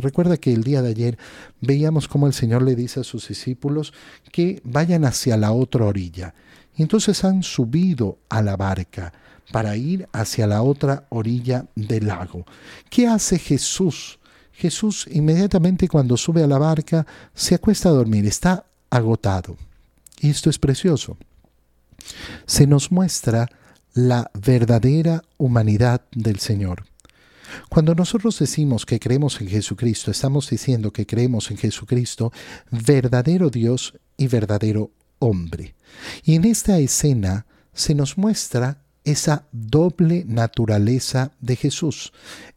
Recuerda que el día de ayer veíamos cómo el Señor le dice a sus discípulos que vayan hacia la otra orilla. Y entonces han subido a la barca para ir hacia la otra orilla del lago. ¿Qué hace Jesús? Jesús inmediatamente cuando sube a la barca se acuesta a dormir, está agotado. Y esto es precioso. Se nos muestra la verdadera humanidad del Señor. Cuando nosotros decimos que creemos en Jesucristo, estamos diciendo que creemos en Jesucristo, verdadero Dios y verdadero hombre. Y en esta escena se nos muestra esa doble naturaleza de Jesús.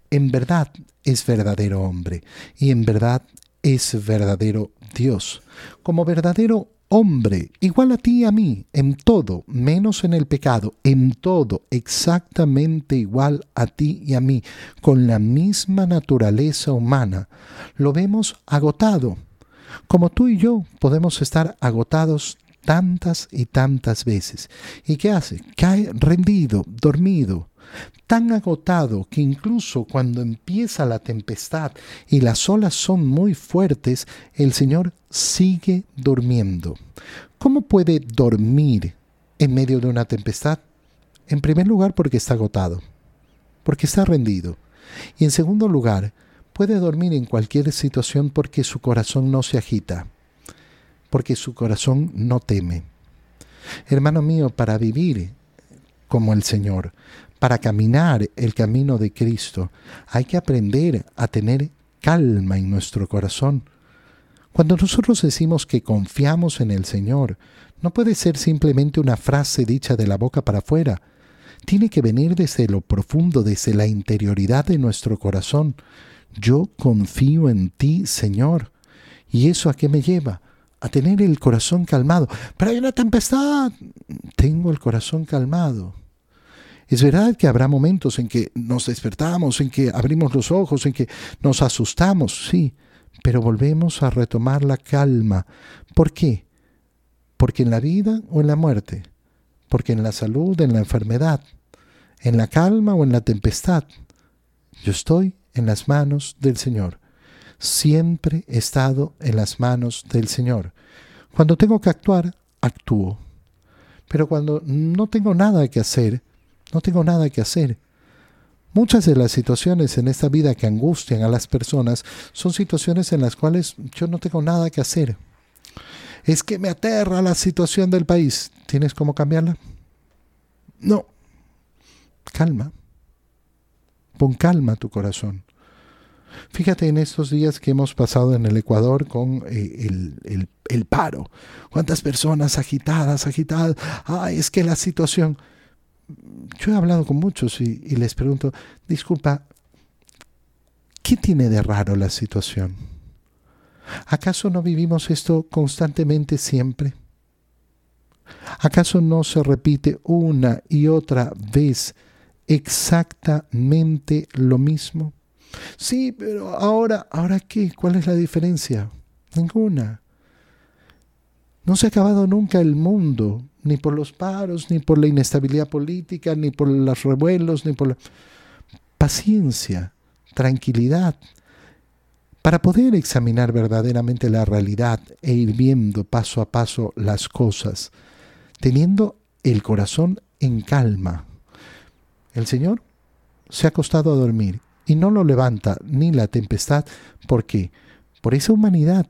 En verdad es verdadero hombre y en verdad es verdadero Dios. Como verdadero hombre, igual a ti y a mí, en todo, menos en el pecado, en todo, exactamente igual a ti y a mí, con la misma naturaleza humana, lo vemos agotado. Como tú y yo podemos estar agotados tantas y tantas veces. ¿Y qué hace? Cae rendido, dormido, tan agotado que incluso cuando empieza la tempestad y las olas son muy fuertes, el Señor sigue durmiendo. ¿Cómo puede dormir en medio de una tempestad? En primer lugar porque está agotado, porque está rendido. Y en segundo lugar, puede dormir en cualquier situación porque su corazón no se agita, porque su corazón no teme. Hermano mío, para vivir como el Señor, para caminar el camino de Cristo, hay que aprender a tener calma en nuestro corazón. Cuando nosotros decimos que confiamos en el Señor, no puede ser simplemente una frase dicha de la boca para afuera. Tiene que venir desde lo profundo, desde la interioridad de nuestro corazón. Yo confío en ti, Señor. ¿Y eso a qué me lleva? A tener el corazón calmado. Pero hay una tempestad. Tengo el corazón calmado. Es verdad que habrá momentos en que nos despertamos, en que abrimos los ojos, en que nos asustamos, sí, pero volvemos a retomar la calma. ¿Por qué? Porque en la vida o en la muerte, porque en la salud, en la enfermedad, en la calma o en la tempestad, yo estoy en las manos del Señor. Siempre he estado en las manos del Señor. Cuando tengo que actuar, actúo. Pero cuando no tengo nada que hacer, no tengo nada que hacer. Muchas de las situaciones en esta vida que angustian a las personas son situaciones en las cuales yo no tengo nada que hacer. Es que me aterra la situación del país. ¿Tienes cómo cambiarla? No. Calma. Pon calma a tu corazón. Fíjate en estos días que hemos pasado en el Ecuador con eh, el, el, paro. ¿Cuántas personas agitadas, agitadas? Ay, es que la situación yo he hablado con muchos y, les pregunto, disculpa, ¿qué tiene de raro la situación? ¿Acaso no vivimos esto constantemente siempre? ¿Acaso no se repite una y otra vez exactamente lo mismo? Sí, pero ahora, ¿ahora qué? ¿Cuál es la diferencia? Ninguna. No se ha acabado nunca el mundo, ni por los paros, ni por la inestabilidad política, ni por los revuelos, ni por la... Paciencia, tranquilidad, para poder examinar verdaderamente la realidad e ir viendo paso a paso las cosas, teniendo el corazón en calma. El Señor se ha acostado a dormir y no lo levanta ni la tempestad. ¿Por qué? Por esa humanidad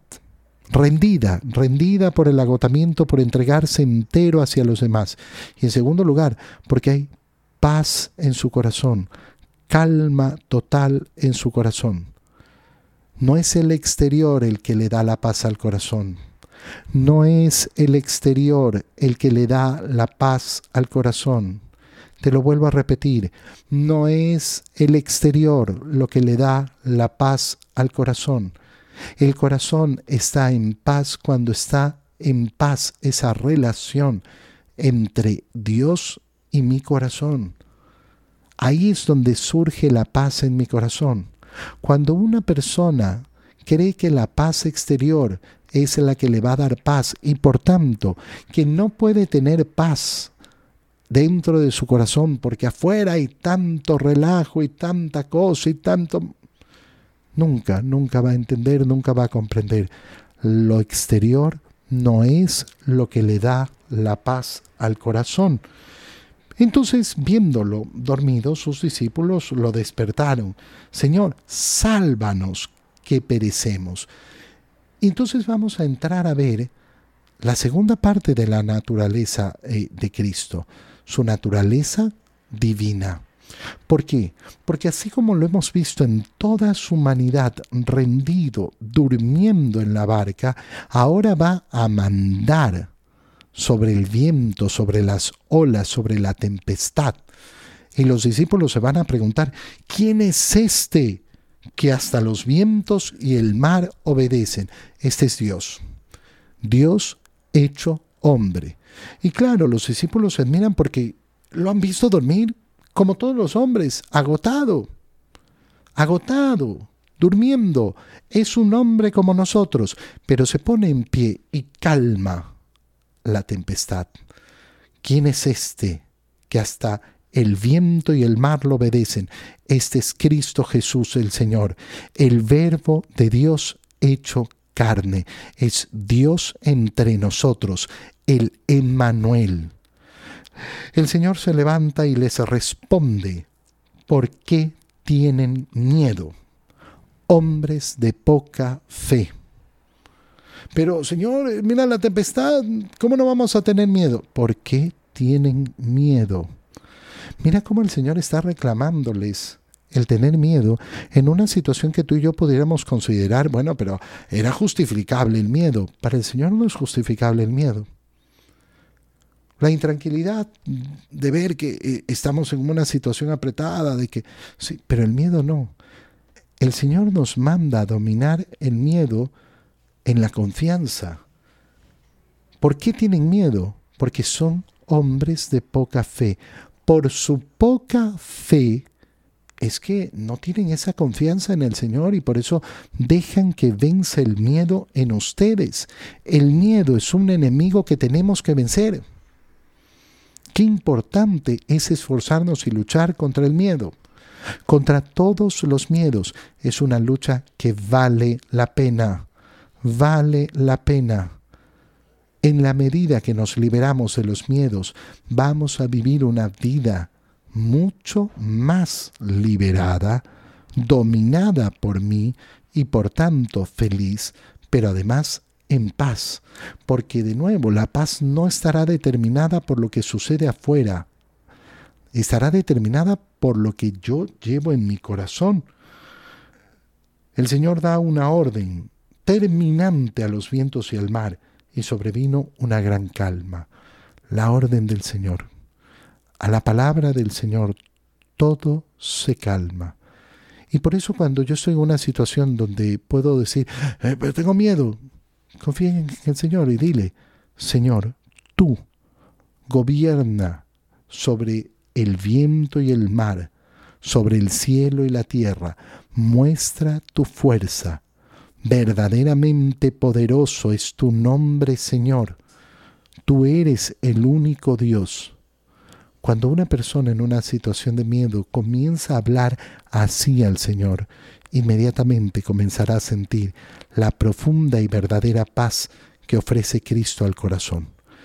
rendida, rendida por el agotamiento, por entregarse entero hacia los demás. Y en segundo lugar, porque hay paz en su corazón, calma total en su corazón. No es el exterior el que le da la paz al corazón. No es el exterior el que le da la paz al corazón. Te lo vuelvo a repetir, no es el exterior lo que le da la paz al corazón el corazón está en paz cuando está en paz esa relación entre Dios y mi corazón. Ahí es donde surge la paz en mi corazón. Cuando una persona cree que la paz exterior es la que le va a dar paz y por tanto que no puede tener paz dentro de su corazón porque afuera hay tanto relajo y tanta cosa y tanto Nunca, nunca va a entender, nunca va a comprender. Lo exterior no es lo que le da la paz al corazón. Entonces, viéndolo dormido, sus discípulos lo despertaron. Señor, sálvanos que perecemos. Entonces vamos a entrar a ver la segunda parte de la naturaleza eh, de Cristo, su naturaleza divina. ¿Por qué? Porque así como lo hemos visto en toda su humanidad rendido, durmiendo en la barca, ahora va a mandar sobre el viento, sobre las olas, sobre la tempestad. Y los discípulos se van a preguntar, ¿quién es este que hasta los vientos y el mar obedecen? Este es Dios. Dios hecho hombre. Y claro, los discípulos se admiran porque lo han visto dormir como todos los hombres, agotado, agotado, durmiendo. Es un hombre como nosotros, pero se pone en pie y calma la tempestad. ¿Quién es este que hasta el viento y el mar lo obedecen? Este es Cristo Jesús el Señor, el verbo de Dios hecho carne. Es Dios entre nosotros, el Emmanuel. El Señor se levanta y les responde, ¿por qué tienen miedo? Hombres de poca fe. Pero Señor, mira la tempestad, ¿cómo no vamos a tener miedo? ¿Por qué tienen miedo? Mira cómo el Señor está reclamándoles el tener miedo en una situación que tú y yo pudiéramos considerar, bueno, pero era justificable el miedo. Para el Señor no es justificable el miedo. La intranquilidad de ver que eh, estamos en una situación apretada, de que sí, pero el miedo no. El Señor nos manda a dominar el miedo en la confianza. ¿Por qué tienen miedo? Porque son hombres de poca fe. Por su poca fe es que no tienen esa confianza en el Señor y por eso dejan que vence el miedo en ustedes. El miedo es un enemigo que tenemos que vencer. Qué importante es esforzarnos y luchar contra el miedo. Contra todos los miedos es una lucha que vale la pena. Vale la pena. En la medida que nos liberamos de los miedos, vamos a vivir una vida mucho más liberada, dominada por mí y por tanto feliz, pero además en paz, porque de nuevo la paz no estará determinada por lo que sucede afuera, estará determinada por lo que yo llevo en mi corazón. El Señor da una orden terminante a los vientos y al mar, y sobrevino una gran calma, la orden del Señor. A la palabra del Señor todo se calma. Y por eso cuando yo estoy en una situación donde puedo decir, eh, pero tengo miedo, confía en el Señor y dile, Señor, tú gobierna sobre el viento y el mar, sobre el cielo y la tierra, muestra tu fuerza. Verdaderamente poderoso es tu nombre, Señor. Tú eres el único Dios. Cuando una persona en una situación de miedo comienza a hablar así al Señor, inmediatamente comenzará a sentir la profunda y verdadera paz que ofrece Cristo al corazón.